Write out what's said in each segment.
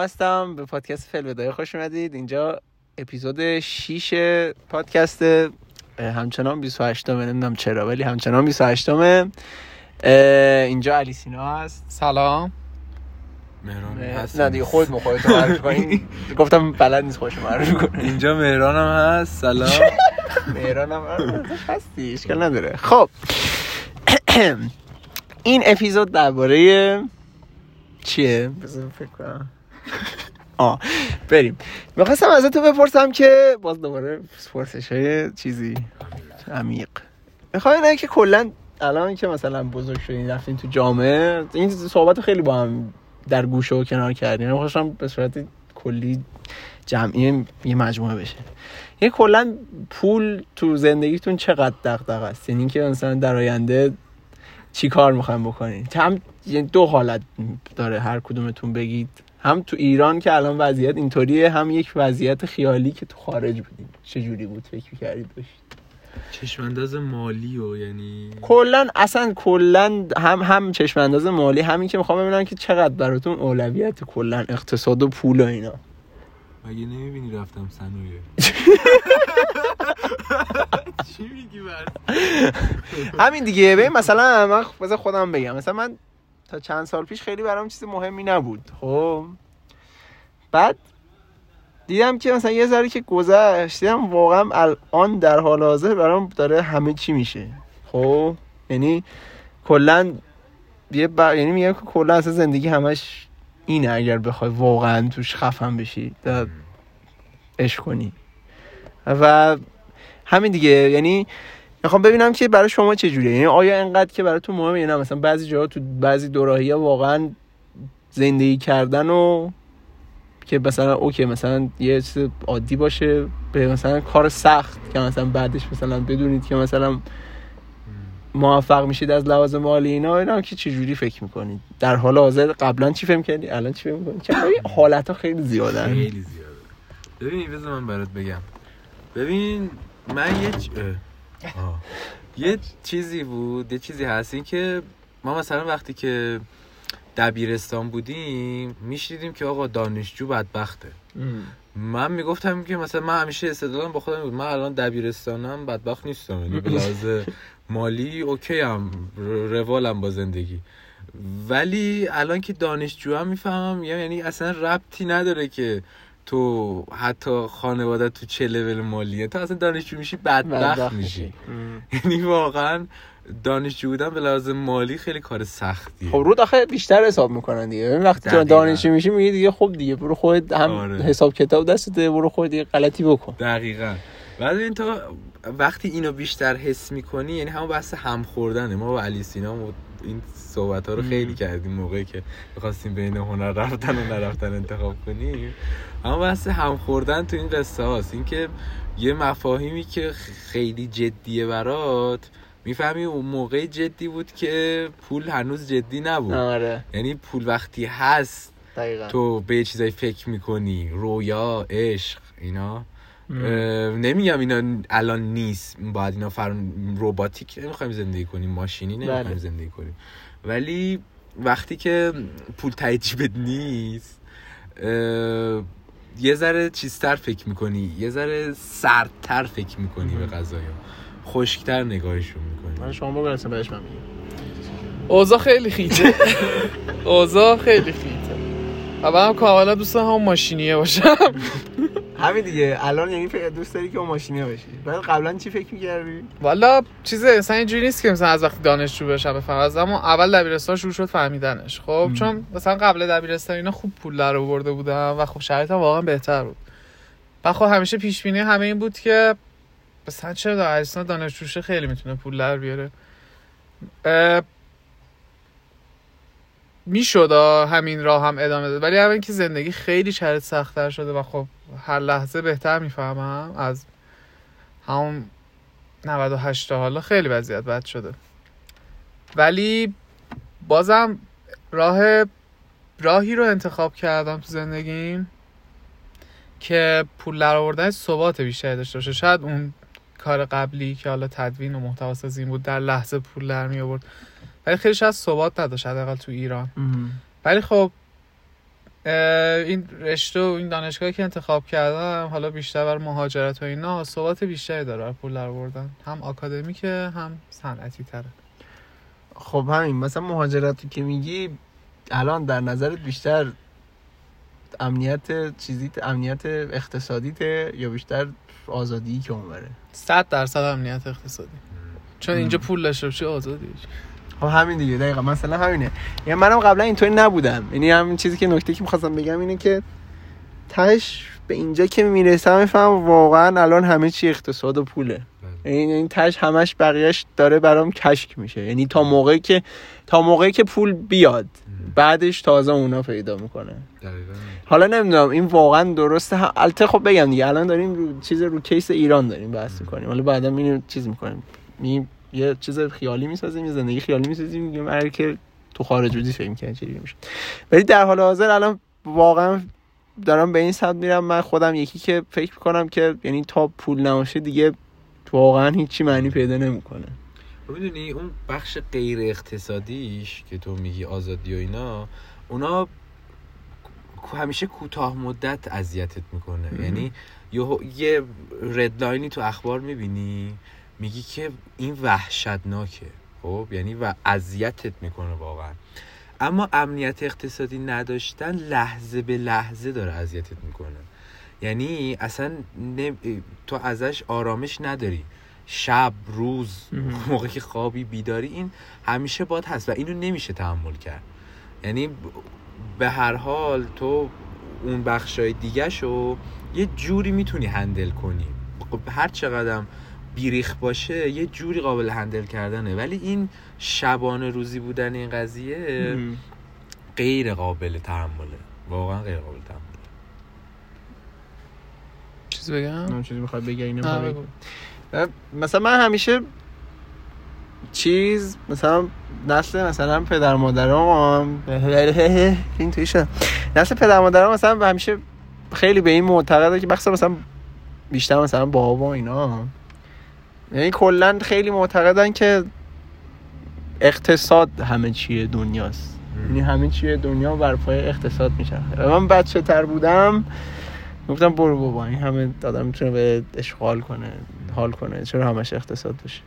نیما هستم. به پادکست فلودای خوش اومدید. اینجا اپیزود 6 پادکست همچنان 28 همه نمی‌دونم چرا ولی همچنان 28 همه اینجا علی سینا هست. سلام. مهران نه هست دیگه خود مخواهی تو معرفی کنی. گفتم بلد نیست خوش معرفی کنی اینجا مهران هم هست. سلام. مهران هم هستی. اشکال نداره. خب. این اپیزود درباره چیه؟ بذار فکر کنم. آه. بریم. می‌خواستم ازت بپرسم که باز دوباره پرسش های چیزی. عمیق. می‌خوام اینه که کلا الان که مثلا بزرگ شدین رفتین تو جامعه این صحبت خیلی با هم در گوشه و کنار کردیم می‌خواستم به صورت کلی جمعی یه مجموعه بشه. یه کلا پول تو زندگیتون چقدر دغدغه است؟ یعنی اینکه مثلا در آینده چی کار می‌خوایم بکنین؟ هم دو حالت داره. هر کدومتون بگید. هم تو ایران که الان وضعیت اینطوریه هم یک وضعیت خیالی که تو خارج بودیم. چه جوری بود فکر کردید باشید؟ چشمانداز مالی و یعنی کلا اصلا کلا هم هم چشم انداز مالی همین که می‌خوام ببینم که چقدر براتون اولویت کلا اقتصاد و پول و اینا. مگه نمی‌بینی رفتم سنویه چی میگی همین دیگه. ببین مثلا من خودم بگم. مثلا من تا چند سال پیش خیلی برام چیز مهمی نبود. خب. بعد دیدم که مثلا یه ذره که گذشت دیدم واقعا الان در حال حاضر برام داره همه چی میشه. خب. یعنی کلا یه بر... یعنی میگم که کلا اصلا زندگی همش اینه اگر بخوای واقعا توش خفن بشی و عشق کنی. و همین دیگه. یعنی می‌خوام ببینم که برای شما چه جوریه یعنی آیا انقدر که برای تو مهمه؟ یا نه مثلا بعضی جاها تو بعضی دوراهی ها واقعا زندگی کردن و که مثلا اوکی مثلا یه چیز عادی باشه به مثلا کار سخت که مثلا بعدش مثلا بدونید که مثلا موفق میشید از لحاظ مالی اینا اینا که چه جوری فکر می‌کنید؟ در حال حاضر قبلا چی فهم کردی الان چی فهم می‌کنید چه حالت ها خیلی زیادن. خیلی زیاده. ببین بذار من برات بگم. ببین من یه. یه چیزی بود یه چیزی هست این که ما مثلا وقتی که دبیرستان بودیم میشنیدیم که آقا دانشجو بدبخته. من می‌گفتم که مثلا من همیشه استدلالم با خودم بود. من الان دبیرستانم بدبخت نیستم. یعنی به مالی اوکی هم روالم با زندگی. ولی الان که دانشجو هم می‌فهمم یعنی اصلا ربطی نداره که تو حتی خانواده تو چه لول مالیه؟ تو اصلا دانشجو میشی بدبخت میشی. یعنی واقعا دانشجو بودن به لحاظ مالی خیلی کار سختیه. خب رود آخه بیشتر حساب می‌کنن دیگه. ببین وقتی تو. دانشجو میشی میگی دیگه خب دیگه برو خودت هم آره. حساب کتاب دستته برو خودت یه غلطی بکن. دقیقا. بعد این تو وقتی اینو بیشتر حس می‌کنی یعنی همون بحث هم خوردنه. ما با علی سینا این صحبت ها رو خیلی کردیم موقعی که می‌خواستیم بین هنر رفتن و نرفتن انتخاب کنیم. اما بحث هم خوردن تو این قصه هاست. این که یه مفاهیمی که خیلی جدیه برات می‌فهمی اون موقع جدی بود که پول هنوز جدی نبود. آره. یعنی پول وقتی هست دقیقاً. تو به یه چیزایی فکر می‌کنی رویا عشق اینا. نمیگم اینا الان نیست باید اینا فر روباتیک نمی‌خوایم زندگی کنیم ماشینی نمی‌خوایم بله. زندگی کنیم. ولی وقتی که پول جیبت نیست یه ذره چیزتر فکر می‌کنی یه ذره سردتر فکر می‌کنی به قضايا خشکتر نگاهشون می‌کنی. من شما بگو اصلا بهش من میگم. اوضاع خیلی خیته. اوضاع خیلی خیته. اول هم کاملا دوست همون ماشینیه باشم. همین دیگه. الان یعنی فکر دوست داری که اون ماشینی باشی بعد قبلا چی فکر می‌کردی؟ والا چیز مثلا اینجوری نیست که مثلا از وقتی دانشجو بشم بفهمم اما اول دبیرستان شروع شد فهمیدنش. خب چون مثلا قبل دبیرستان اینا خوب پول در آورده بودم و خب شرایطم واقعا بهتر بود. و خب همیشه پیش بینی همه این بود که مثلا چرا در عربستان دانشجوشه خیلی می‌تونه پول در بیاره؟ می‌شد همین راه هم ادامه داد. ولی همین که زندگی خیلی شرط سختتر شده و خب هر لحظه بهتر می‌فهمم از همون 98 تا حالا خیلی وضعیت بد شده. ولی بازم راه راهی رو انتخاب کردم تو زندگیم که پول در آوردن ثبات بیشتری داشته باشه. شاید اون کار قبلی که حالا تدوین و محتوا سازی بود در لحظه پول در می آورد ولی خیلی شاید ثبات نداشت حداقل تو ایران. ولی خب این رشته و این دانشگاهی که انتخاب کردم حالا بیشتر بر مهاجرت و اینا ثبات بیشتری داره بر پول در آوردن. هم آکادمیکه هم صنعتی تره خب همین مثلا مهاجرتی که میگی الان در نظرت بیشتر امنیت چیزی امنیت اقتصادیته یا بیشتر آزادی که اونوره صد درصد امنیت اقتصادی. چون اینجا پول داشته باشی آزادی خب همین دیگه دقیقا مثلا همینه. یعنی منم قبلا اینطوری نبودم. یعنی همین چیزی که نکته که می‌خواستم بگم اینه که تهش به اینجا که می‌رسم میفهم واقعا الان همه چی اقتصاد و پوله. بله. این این تهش همش بقیهش داره برام کشک میشه. یعنی تا موقعی که تا موقعی که پول بیاد بعدش تازه اونا پیدا می‌کنه. دقیقاً. حالا نمی‌دونم این واقعا درسته؟ البته خب بگم دیگه الان داریم رو چیز رو کیس ایران داریم بحث می‌کنیم. حالا بعدا اینو چیز می‌کنیم. می یه چیز خیالی می‌سازیم یه زندگی خیالی می‌سازیم میگیم هر که تو خارج بودی فکر می‌کنه چجوری میشه. ولی در حال حاضر الان واقعا دارم به این سمت میرم. من خودم یکی که فکر می‌کنم که یعنی تا پول نباشه دیگه واقعا هیچی معنی پیدا نمی‌کنه. خب می‌دونی اون بخش غیر اقتصادیش که تو میگی آزادی و اینا اونا همیشه کوتاه مدت اذیتت می‌کنه. یعنی یه یه ردلاینی تو اخبار می‌بینی میگی که این وحشتناکه خب؟ یعنی و اذیتت می‌کنه واقعا. اما امنیت اقتصادی نداشتن لحظه به لحظه داره اذیتت می‌کنه. یعنی اصلا نم- تو ازش آرامش نداری. شب روز. موقعی که خوابی بیداری این همیشه باد هست و اینو نمیشه تحمل کرد. یعنی به هر حال تو اون بخشای دیگه شو یه جوری می‌تونی هندل کنی. خب هر چقدرم بیریخ باشه یه جوری قابل هندل کردنه. ولی این شبانه روزی بودن این قضیه غیر قابل تحمله. واقعا غیر قابل تحمله. چیزی بگم؟ چیزی می‌خواد می‌خوای. بگی؟ مثلا من همیشه چیز مثلا نسل مثلا پدر مادرام این توی شد نسل پدر مادرام مثلا همیشه خیلی به این معتقده که بخصا مثلا بیشتر مثلا بابا و اینا. یعنی کلا خیلی معتقدن که اقتصاد همه چیه دنیاست. یعنی همه چیه دنیا بر پای اقتصاد میچرخه. من بچه تر بودم گفتم برو بابا این همه آدم می‌تونه به اشغال کنه حال کنه چرا همش اقتصاد باشه؟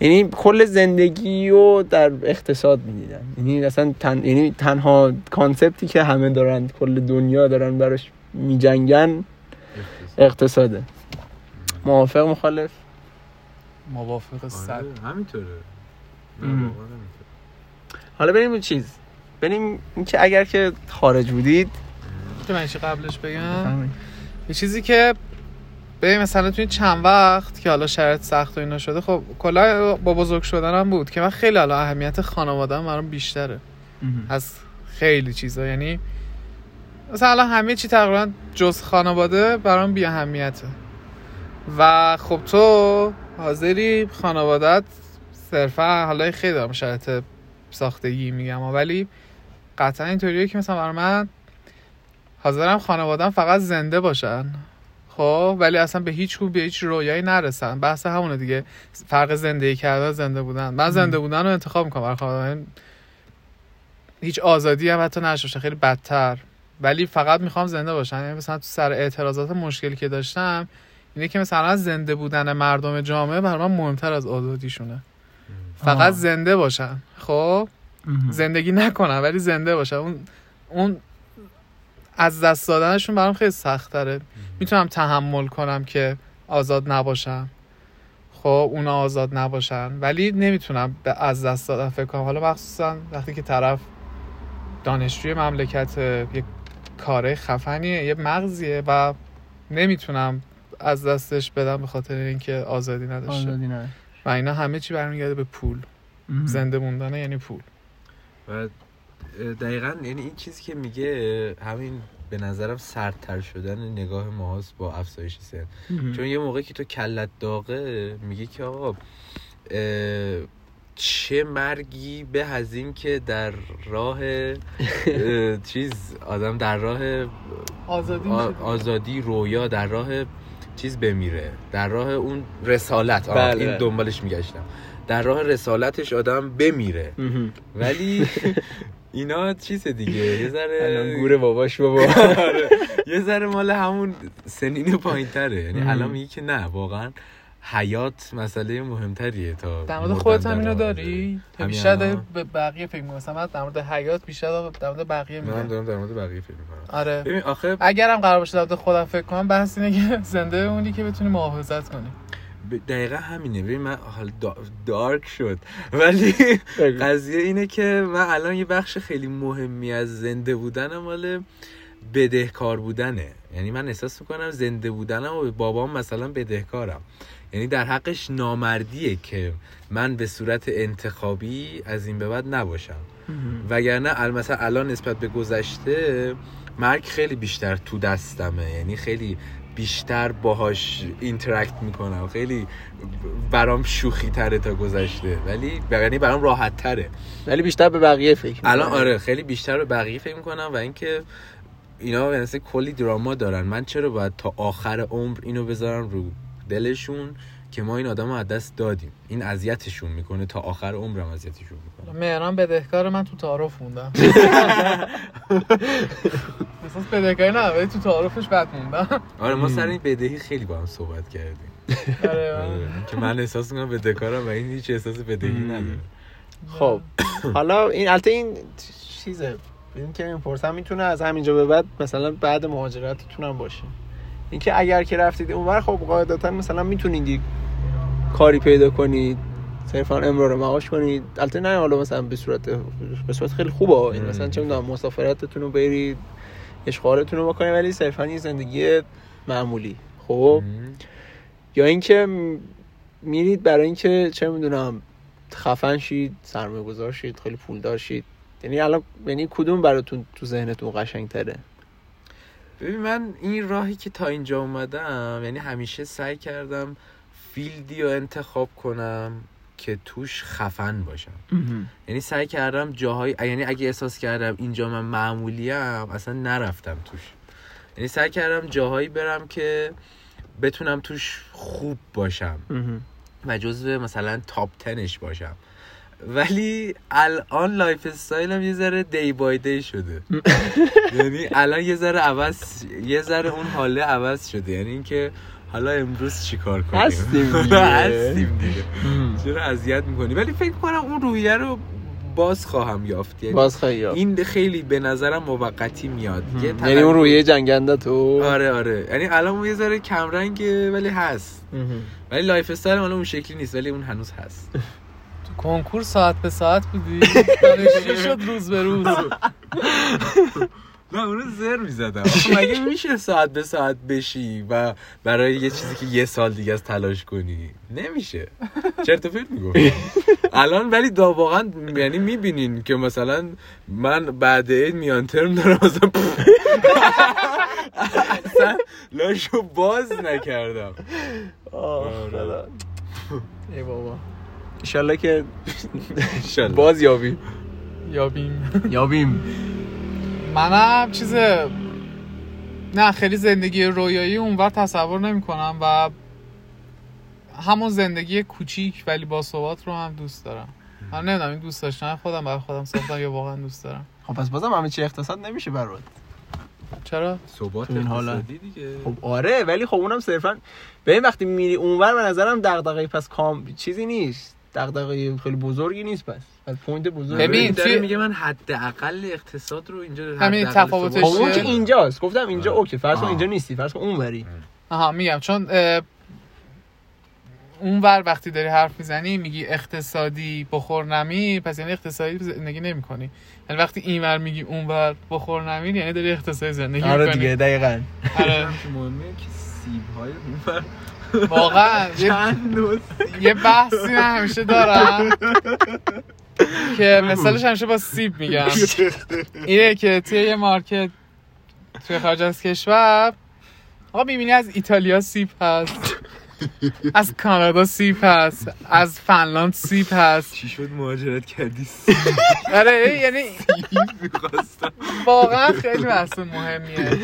یعنی کل زندگی رو در اقتصاد می‌دیدن. یعنی اصلا تن... یعنی تنها کانسپتی که همه دارن کل دنیا دارن براش میجنگن اقتصاده. موافق مخالف؟ موافق صد. آره، همینطوره. واقعا همینطوره. حالا بریم به چیز. بریم اینکه اگر که خارج بودید. که من چی قبلش بگم؟ یه چیزی که به مثلا توی چند وقت که حالا شرط سخت و اینا شده خب کلا با بزرگ شدنم بود که من خیلی حالا اهمیت خانواده‌ام برام بیشتره. از خیلی چیزا. یعنی مثلا الان همه چی تقریبا جز خانواده برام بی اهمیته و خب تو حاضری خانوادت صرفا حالا خیلی دارم شرط ساختگی میگم ولی قطعا اینطوریه که مثلا برای من حاضرم خانوادم فقط زنده باشن. خب ولی اصلا به هیچ کو به هیچ رویایی نرسن. بحث همونه دیگه. فرق زندگی کردن زنده بودن. من زنده بودن رو انتخاب می‌کنم برای خانوادم هیچ آزادی هم حتی نشه خیلی بدتر. ولی فقط می‌خوام زنده باشم یعنی مثلا تو سر اعتراضات مشکلی که داشتم اینه که مثلا زنده بودن مردم جامعه برای من مهمتر از آزادیشونه. فقط آه. زنده باشن. خب؟ زندگی نکنن ولی زنده باشن. اون اون از دست دادنشون برام خیلی سخت تره می‌تونم تحمل کنم که آزاد نباشم. خب اونا آزاد نباشن. ولی نمی‌تونم به از دست دادن فکر کنم. حالا مخصوصا وقتی که طرف دانشجوی مملکت یک کاره خفنیه یه مغزیه و نمی‌تونم از دستش بدم به خاطر اینکه آزادی نداشته. آزادی نه و اینا همه چی برمیگرده به پول. زنده موندن یعنی پول. و دقیقا یعنی این چیزی که میگه همین به نظرم سردتر شدن نگاه ماهاست با افزایش سن چون یه موقع که تو کلت داغه میگه که آقا چه مرگی به از این که در راه اه، چیز آدم در راه آزادی. آزادی رویا در راه چیز بمیره. در راه اون رسالت. آه، بله. این دنبالش میگشتم. در راه رسالتش آدم بمیره. ولی اینا چیز دیگه. یه ذره الان گور باباش بابا. آره. یه ذره مال همون سنین پایین تره یعنی. الان میگی که نه واقعا حیات مسئله مهمتریه تا در مورد خودت هم اینو داری؟ بیشتر. به بقیه فکر می‌کنی. مثلا من در مورد حیات بیشتر در مورد بقیه من میگم. دارم در مورد بقیه فکر می‌کنم. آره. ببین آخه اگرم قرار باشه در مورد خودم فکر کنم بحث اینه که زنده بمونی که بتونی محافظت کنی. دقیقا همینه. ببین من حالا دا- دارک شد. ولی قضیه اینه که من الان یه بخش خیلی مهمی از زنده بودنم مال بدهکار بودنه. یعنی من احساس می‌کنم زنده بودنم و به بابام مثلا بدهکارم. یعنی در حقش نامردیه که من به صورت انتخابی از این به بعد نباشم. وگرنه مثلا الان نسبت به گذشته مرگ خیلی بیشتر تو دستمه. یعنی خیلی بیشتر باهاش اینتراکت می‌کنم. خیلی برام شوخی تره تا گذشته. ولی یعنی برام راحت تره ولی بیشتر به بقیه فکر الان می‌کنی. آره خیلی بیشتر به بقیه فکر می‌کنم و اینکه اینا مثلا کلی دراما دارن. من چرا باید تا آخر عمر اینو بذارم رو دلشون که ما این آدم رو از دست دادیم. این اذیتشون می‌کنه. تا آخر عمرم اذیتشون می‌کنه. مهران بدهکار من تو تعارف موندم. احساس بدهکاری نه ولی تو تعارفش بد موندم. آره ما سر این بدهی خیلی با هم صحبت کردیم. آره آره. که من احساس می‌کنم بدهکارم و این هیچ احساس بدهی. نداره. خب حالا این البته این چیزه. این که می‌پرسم می‌تونه از همینجا به بعد مثلا بعد مهاجرتتون هم باشه. اینکه اگر که رفتید اونور خب قاعدتا مثلا می‌تونید یک کاری پیدا کنید صرفا امرار معاش کنید. البته نه حالا مثلا به صورت به صورت خیلی خوبه. این. مثلا چه می‌دونم مسافرتتون رو برید اشغالتون رو بکنید ولی صرفا یه زندگی معمولی. خب. یا اینکه میرید برای اینکه چه می‌دونم خفن شید سرمایه گذار شید خیلی پولدار شید. یعنی الان یعنی کدوم براتون تو ذهنتون قشنگ تره ببین من این راهی که تا اینجا اومدم یعنی همیشه سعی کردم field ی رو انتخاب کنم که توش خفن باشم. یعنی سعی کردم جاهای یعنی اگه احساس کردم اینجا من معمولیم اصلا نرفتم توش. یعنی سعی کردم جاهایی برم که بتونم توش خوب باشم. و جزو مثلا top ten ش باشم. ولی الان lifestyle م یه ذره day by day شده. یعنی الان یه ذره عوض یه ذره اون حاله عوض شده. یعنی اینکه حالا امروز چیکار کنیم؟ هستیم دیگه. هستیم دیگه. چرا اذیت می‌کنی؟ ولی فکر کنم اون روحیه رو باز خواهم یافت. یعنی باز خیلی این خیلی به نظرم موقتی میاد. یعنی اون روحیه جنگنده تو؟ آره آره. یعنی الان اون یه ذره کمرنگه ولی هست. ولی lifestyle م الان اون شکلی نیست ولی اون هنوز هست. کنکور ساعت به ساعت بودی؟ دانشجویی شد روز به روز؟ نه اونو زر می‌زدم مگه میشه ساعت به ساعت بشی و برای یه چیزی که یه سال دیگه از تلاش کنی؟ نمیشه. چرت و پرت می‌گفت الان ولی دا واقعا یعنی می‌بینین که مثلا من بعد عید میان ترم دارم مثلا اصلا لاشو باز نکردم. آره. خدا. ای بابا. انشالله که. باز یابیم. یابیم. یابیم. منم چیز نه خیلی زندگی رویایی اونور تصور نمی کنم و همون زندگی کوچیک ولی با ثبات رو هم دوست دارم. من نمی‌دونم این دوست داشتن خودم برای خودم ساختم یا واقعا دوست دارم. خب پس بازم همه چی اقتصاد نمیشه برات. چرا؟ ثبات این. اقتصادی دیگه. خب آره ولی خب اونم صرفا ببین وقتی میری اونور به نظرم دغدغه پس کام چیزی نیست. دغدغه خیلی بزرگی نیست پس. پس point بزرگی ببین، توی- میگه من حداقل اقتصاد رو اینجا همین تفاوتش خب اون که؟ اینجاست. گفتم اینجا آره. okay فرض کن. اینجا نیستی فرض کن اونوری. آها میگم چون اونور وقتی داری حرف می‌زنی میگی اقتصادی بخور نمیر پس یعنی اقتصادی زندگی نمی کنی. یعنی وقتی اینور میگی اونور بخور نمیر یعنی داری اقتصادی زندگی آره می‌کنی. دیگه دقیقاً. آره. مهمه که سیب های اونور واقعا یه- بحثی من همیشه دارم. که مثالش همیشه با سیب میگم. اینه که توی یه مارکت توی خارج از کشور آقا می‌بینی از ایتالیا سیب هست. از کانادا سیب هست. از فنلاند سیب هست. چی شد مهاجرت کردی؟ سیب آره یعنی می‌خواستم. واقعا خیلی بحث مهمیه.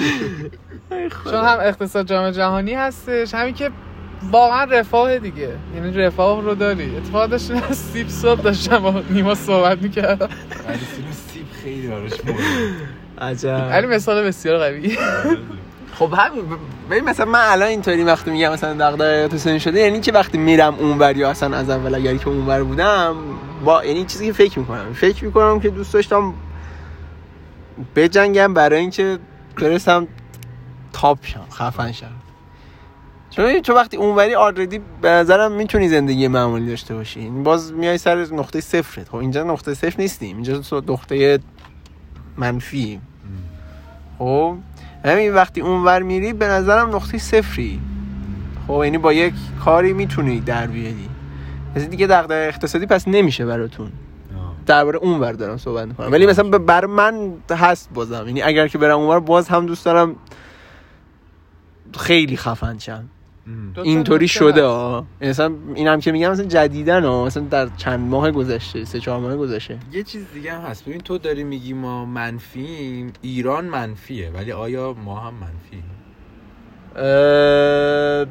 چون هم اقتصاد جامعه جهانی هستش. همین که واقعا رفاه دیگه. یعنی رفاه رو داری. اتفاق داشتیم از سیب صبح داشتم با نیما صحبت می‌کردم ولی سیب سیب خیلی براش مهمه عجب. ولی مثال بسیار قوی. خب همین ببین مثلا من الان اینطوری وقتی میگم مثلا دغدغه تو شده یعنی که وقتی میرم اونور یا اصلا از اول اگر که اونور بودم با یعنی چیزی که فکر می‌کنم. فکر می‌کنم که دوست داشتم بجنگم برای اینکه برسم تاپ شم خفن شم. چون تو وقتی اونوری آردی به نظرم می‌تونی زندگی معمولی داشته باشی. یعنی باز میای سر نقطه صفرت. خب اینجا نقطه صفر نیستیم. اینجا تو نقطه منفی. خب؟ همین وقتی اونور میری به نظرم نقطه صفری. خب یعنی با یک کاری می‌تونی در بیاری. مثل دیگه دغدغه اقتصادی پس نمیشه براتون. درباره اونور دارم صحبت می‌کنم. ولی مثلا بر من هست بازم. یعنی اگر که برم اونور باز هم دوست دارم خیلی خفن شم. اینطوری شده. ها یعنی مثلا اینم که میگم مثلا جدیدن ها مثلا در چند ماه گذشته سه چهار ماه گذشته. یه چیز دیگه هم هست. ببین تو داری میگی ما منفیم ایران منفیه ولی آیا ما هم منفیم؟ اه،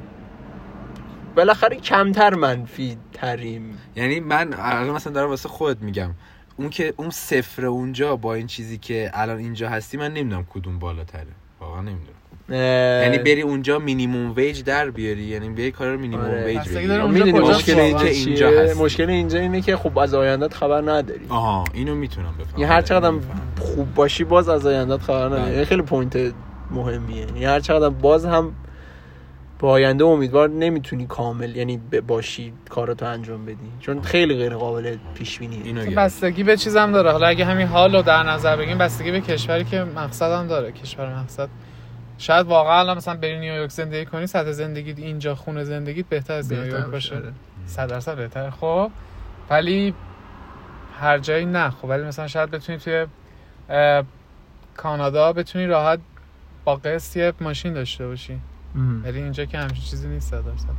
بالاخره کمتر منفی تریم یعنی من الان مثلا دارم واسه خودت میگم اون که اون صفر اونجا با این چیزی که الان اینجا هستی من نمی‌دونم کدوم بالاتره. واقعا نمی‌دونم. یعنی بری اونجا minimum wage در بیاری یعنی بیای کار رو مینیموم آره. ویج بگیری. مشکل؟ اینجا که اینجا؟ هستی. مشکل اینجا اینه که خب از آیندت خبر نداری آها اینو می‌تونم بفهمم یعنی هر چقدر. خوب باشی باز از آیندت خبر نداری بله. این خیلی point مهمیه یعنی هر چقدر باز هم با آینده امیدوار نمی‌تونی کامل یعنی باشی کاراتو انجام بدی چون خیلی غیر قابل پیش بینیه گرفت. بستگی به چیزم داره حالا اگه همین حال رو در نظر بگیم بستگی به کشوری که مقصدم داره کشور مقصد شاید واقعا الان مثلا بری نیویورک زندگی کنی سطح زندگیت اینجا خونه زندگیت بهتر از نیویورک باشه، باشه. آره. صد درصد بهتر خب ولی هر جایی نه. خب ولی مثلا شاید بتونی توی کانادا بتونی راحت با قسط یه ماشین داشته باشی. ولی اینجا که همچین چیزی نیست صد درصد.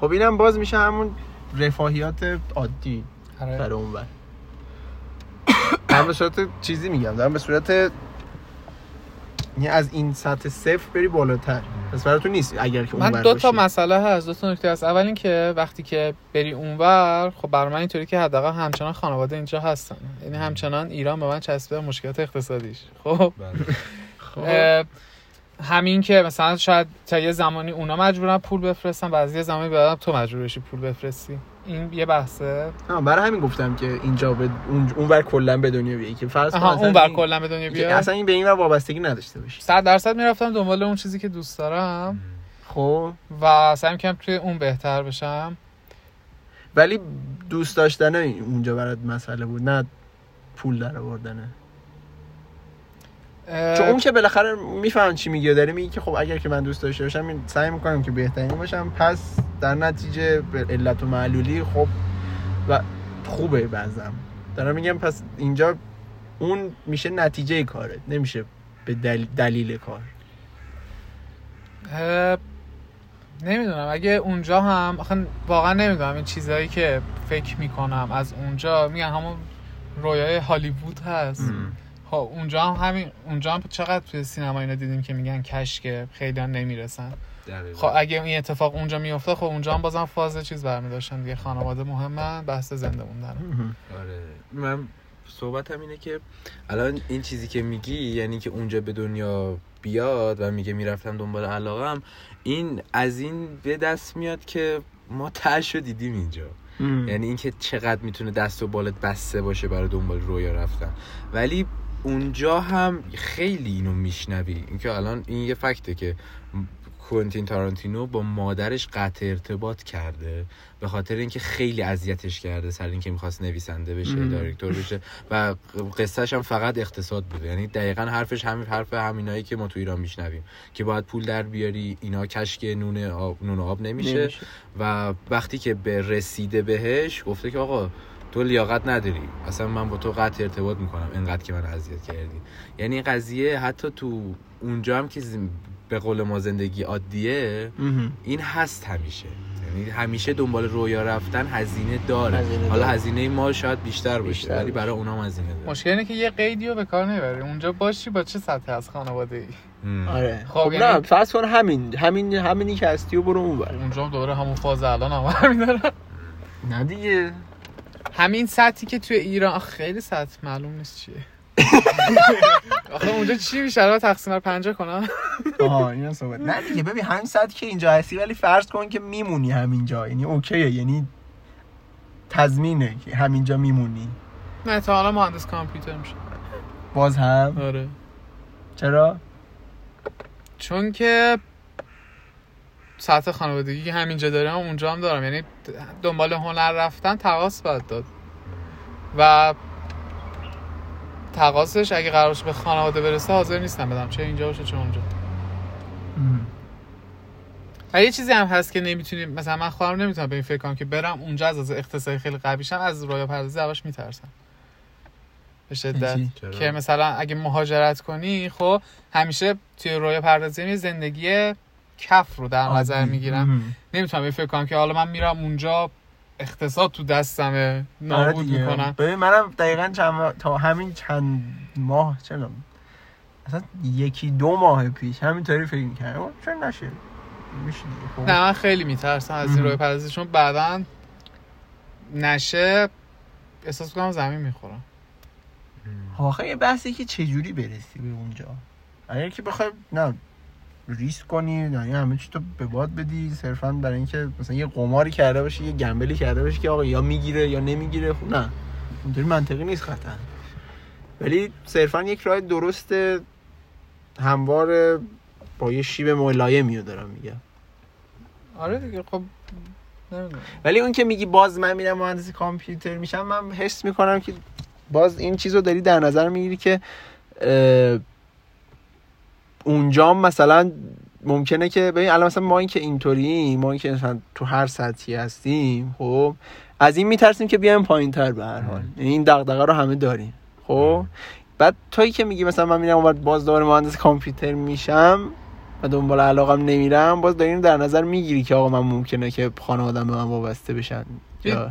خب اینم باز میشه همون رفاهیات عادی آره. برای اون بر من به صورت چیزی میگم. دارم به صورت یعنی از این سطح صفر بری بالاتر. پس برای تو نیست اگر که من دو تا مسئله هست. دو تا نکته هست. اول اینکه وقتی که بری اونور خب برای من اینطوری که حداقل همچنان خانواده اینجا هستن. یعنی همچنان ایران به من چسبیده مشکلات اقتصادیش. خب. اه، همین که مثلا شاید تا یه زمانی اونا مجبورن پول بفرستن بعضی یه زمانی بعدم تو مجبور بشی پول بفرستی. این یه بحثه. آه، برای همین گفتم که اینجا به اون اونور کلا به دنیا بیای که فرض کن اون این- کلا به دنیا که بیاد اصلا این به این ور وابستگی نداشته باشی. صد درصد می‌رفتم دنبال اون چیزی که دوست دارم. خب. و سعی می‌کنم توی اون بهتر بشم. ولی دوست داشتن اونجا برات مسئله بود نه پول در آوردنه. چون اون که بالاخره میفهم چی میگه داره میگه که خب اگر که من دوست داشته باشم سعی می‌کنم که بهترین باشم. پس در نتیجه به علت و معلولی خب و خوبه بعضم. دارم میگم پس اینجا اون میشه نتیجه کارت نمیشه به دل... دلیل کار. اه، نمی‌دونم. اگه اونجا هم آخه واقعا نمی‌دونم این چیزهایی که فکر می‌کنم از اونجا میگن همون رویای هالیوود هست. خب اونجا هم همین اونجا هم چقدر توی سینما اینا دیدیم که میگن کشکه خیلی هم نمی‌رسن. دقیقاً. خب اگه این اتفاق اونجا میفته خب اونجا هم بازم فاز چیز برمی داشتن دیگه. خانواده مهمن بحث زنده موندن آره. من صحبتم اینه که الان این چیزی که میگی یعنی که اونجا به دنیا بیاد و میگه می‌رفتم دنبال علاقم این از این به دست میاد که ما ترش رو دیدیم اینجا. یعنی اینکه چقدر می‌تونه دست و بالت بسته باشه برای دنبال رویا رفتن. ولی اونجا هم خیلی اینو میشنوی اینکه الان این یه فکته که کوینتین تارانتینو با مادرش قطع ارتباط کرده به خاطر اینکه خیلی اذیتش کرده سر اینکه می‌خواست نویسنده بشه. دایرکتور بشه و قصهش هم فقط اقتصاد بوده یعنی دقیقا حرفش همین حرف همینایی که ما تو ایران میشنویم که باید پول در بیاری اینا کشک نون آب, نون آب نمیشه, نمیشه. و وقتی که به رسیده بهش گفته که آقا تو لیاقت نداری. اصلا من با تو قطع ارتباط می‌کنم. اینقدر که من اذیت کردی. یعنی این قضیه حتی تو اونجا هم که زم- به قول ما زندگی عادیه. این هست همیشه. یعنی همیشه دنبال رویا رفتن هزینه داره. هزینه حالا داره. هزینه ما شاید بیشتر باشه ولی. برای اونام هزینه داره. مشکل اینه که یه قیدی رو به کار نمی‌بری اونجا باشی با چه سطحی از خانواده ای. آره. خب، خب یعنی- نه فرض کن همین همین همینی که هستی و برو اون بر اونجا هم دوباره همون فاز الان هم همین دارن نه دیگه. همین سطحی که توی ایران خیلی سطح معلوم نیست چیه. آخه اونجا چی میشه؟ الان تقسیم بر 50 کنم. آها اینا صحبت نه دیگه ببین همین ساعتی که اینجا هستی ولی فرض کن که میمونی همینجا. یعنی اوکیه یعنی تضمینه که همینجا میمونی. نه تا حالا مهندس کامپیوتر میشه. باز هم؟ آره. چرا؟ چون که سطح خانوادگی که همینجا دارم اونجا هم دارم. یعنی دنبال هنر رفتن تقاس باید داد. و تقاسش اگه قرارش به خانواده برسه حاضر نیستم بدم چه اینجا باشه چه اونجا. و یه چیزی هم هست که نمی‌تونیم مثلا من خودم نمی‌تونم به این فکر کنم که برم اونجا از از اقتصادی خیلی قوی شم از رویا پردازی اولش میترسم. به شدت؟ که مثلا اگه مهاجرت کنی خب همیشه توی رویا پردازی زندگی کف رو در نظر. می‌گیرم. نمی‌تونم فکر کنم که حالا من میرم اونجا اقتصاد تو دستمه آره نابود. می‌کنم ببین منم دقیقا چند تا همین چند ماه چرا اصلا یکی دو ماه پیش همینطوری فکر می‌کردم چرا نشه خب. نه من خیلی میترسم از این. روی پردازی چون بعدا نشه احساس کنم زمین می‌خورم آخه یه بحثی که چجوری برسی به اونجا اگر که بخوای نه ریسک کنی نه یه همه چی تو به باد بدی صرفا برای اینکه مثلا یه قماری کرده باشی یه گمبلی کرده باشی که آقا یا می‌گیره یا نمی‌گیره خب نه. اونطوری منطقی نیست قطعا. ولی صرفا یک راه درست هموار با یه شیب ملایمی رو دارم میگم. آره دیگه خب نمی‌دونم. ولی اون که میگی باز من میرم مهندسی کامپیوتر میشم من حس می‌کنم که باز این چیز رو داری در نظر می‌گیری که اونجا مثلا ممکنه که ببین الان مثلا ما این که اینطوری ما این که مثلا تو هر سطحی هستیم خب از این میترسیم که بیایم پایین تر به هر حال. یعنی این دغدغه رو همه داریم خب؟ بعد تویی که میگی مثلا من میرم اونور باز دوباره مهندس کامپیوتر میشم و دنبال علاقم نمیرم باز داریم در نظر می‌گیری که آقا من ممکنه که خانوادم به من وابسته بشن یا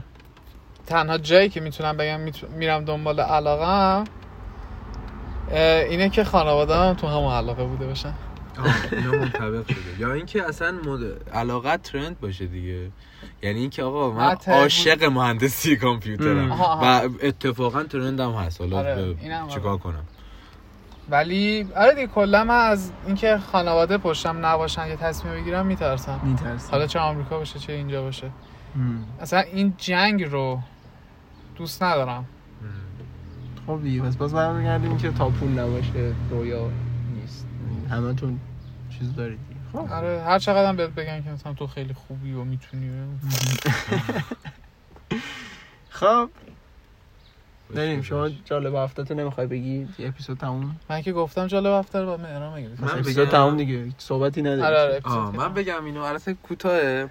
تنها جایی که می‌تونم بگم میرم دنبال علاقم اینه که خانواده هم تو همون علاقه بوده باشن. آه، اینا منطبق شده. یا اینکه اصلا مد... علاقت ترند باشه دیگه. یعنی اینکه آقا من عاشق مهندسی کامپیوترم. ام. و اتفاقا ترند هم هست. حالا آره، اینم چیکار آره. کنم؟ ولی آره دیگه کلا من از اینکه خانواده پشتم نباشن یه تصمیم بگیرم میترسم. میترسی حالا چه آمریکا باشه چه اینجا باشه. اصلا این جنگ رو دوست ندارم. خب دیگه پس باز برمیگردیم که تا پول نباشه رویا نیست. همه تون چیز دارید دیگه. خب. آره هر چقدر هم بهت بگن که مثلا تو خیلی خوبی و می‌تونی خب. بریم شما جالب هفته تو نمی‌خوای بگی اپیزود تموم؟ من که گفتم جالب هفته رو باید مهران بگیرید من اپیزود بگم؟ تموم دیگه صحبتی نداری آره آره اپیزود آه که من. بگم اینو. البته کوتاه اه،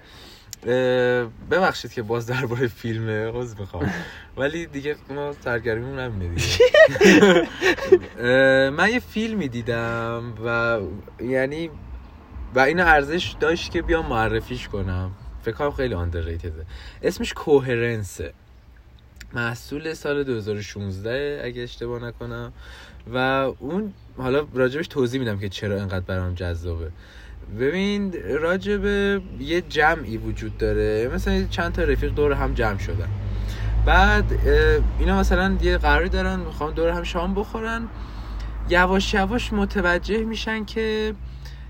ببخشید که باز درباره فیلمه عذر می‌خوام. ولی دیگه ما سرگرمیمون همینه دیگه. من یه فیلمی دیدم و یعنی و این ارزش داشت که بیام معرفیش کنم. فکر کنم خیلی آندرریتده اسمش کوهرنسه محصول سال 2016 اگه اشتباه نکنم. و اون حالا راجبش توضیح میدم که چرا اینقدر برام جذابه. ببین راجب یه جمعی وجود داره. مثلا چند تا رفیق دور هم جمع شدن. بعد اینا مثلا یه قراری دارن می‌خوان دور هم شام بخورن. یواش یواش متوجه میشن که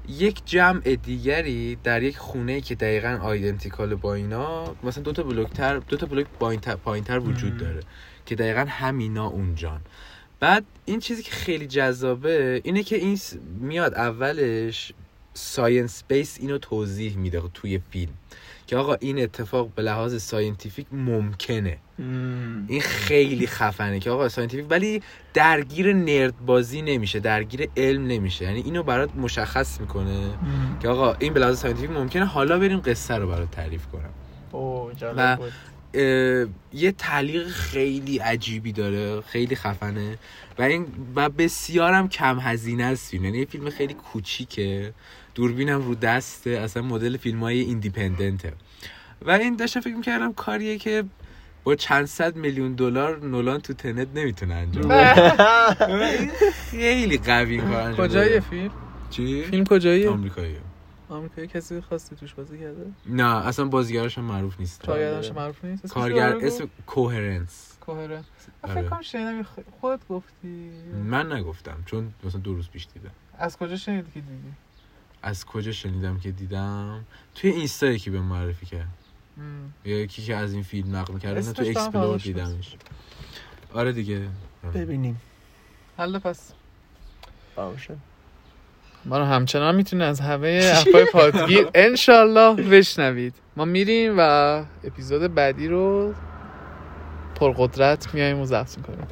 یک جمع دیگری در یک خونه که دقیقا آیدنتیکال با اینا مثلا دو تا بلوک تر دو تا بلوک پایینتر وجود. داره که دقیقا همینا اونجان. بعد این چیزی که خیلی جذابه اینه که این میاد اولش science base اینو توضیح میده توی فیلم که آقا این اتفاق به لحاظ scientific ممکنه. این خیلی خفنه که آقا scientific ولی درگیر nerd بازی نمیشه درگیر علم نمیشه. یعنی اینو برات مشخص می‌کنه که آقا این به لحاظ scientific ممکنه. حالا بریم قصه رو برات تعریف کنم. اوه و- بود. یه تعلیق خیلی عجیبی داره خیلی خفنه. و این و بسیارم کم هزینه است فیلم. یعنی یه فیلم خیلی کوچیکه. دوربینم رو دسته اصلا مدل فیلم های ایندیپندنته. و این داشتم فکر می‌کردم کاریه که با چند صد میلیون دلار نولان تو تنت نمی‌تونه انجام بده. خیلی قوی این کار انجام داده. فیلم؟ چی؟ فیلم کجاییه؟ آمریکاییه. آمریکایی کسی خاصی توش بازی کرده؟ نه اصلا بازیگرش هم معروف نیست. کارگردانش معروف نیست؟ کارگر اسم Coherence Coherent آره. فکر کنم شنیدم خودت گفتی. من نگفتم چون مثلا دو روز پیش دیدم. از کجا شنیدی که دیدی؟ از کجا شنیدم که دیدم؟ توی اینستا یکی بهم معرفی کرد. یکی که از این فیلم نقل کرده نه تو explore دیدمش. آره دیگه. ببینیم. حالا پس. باشه. ما رو همچنان می‌تونید از همه اخبار پادگیر انشالله بشنوید. ما میریم و اپیزود بعدی رو پرقدرت میایم و ضبط می‌کنیم.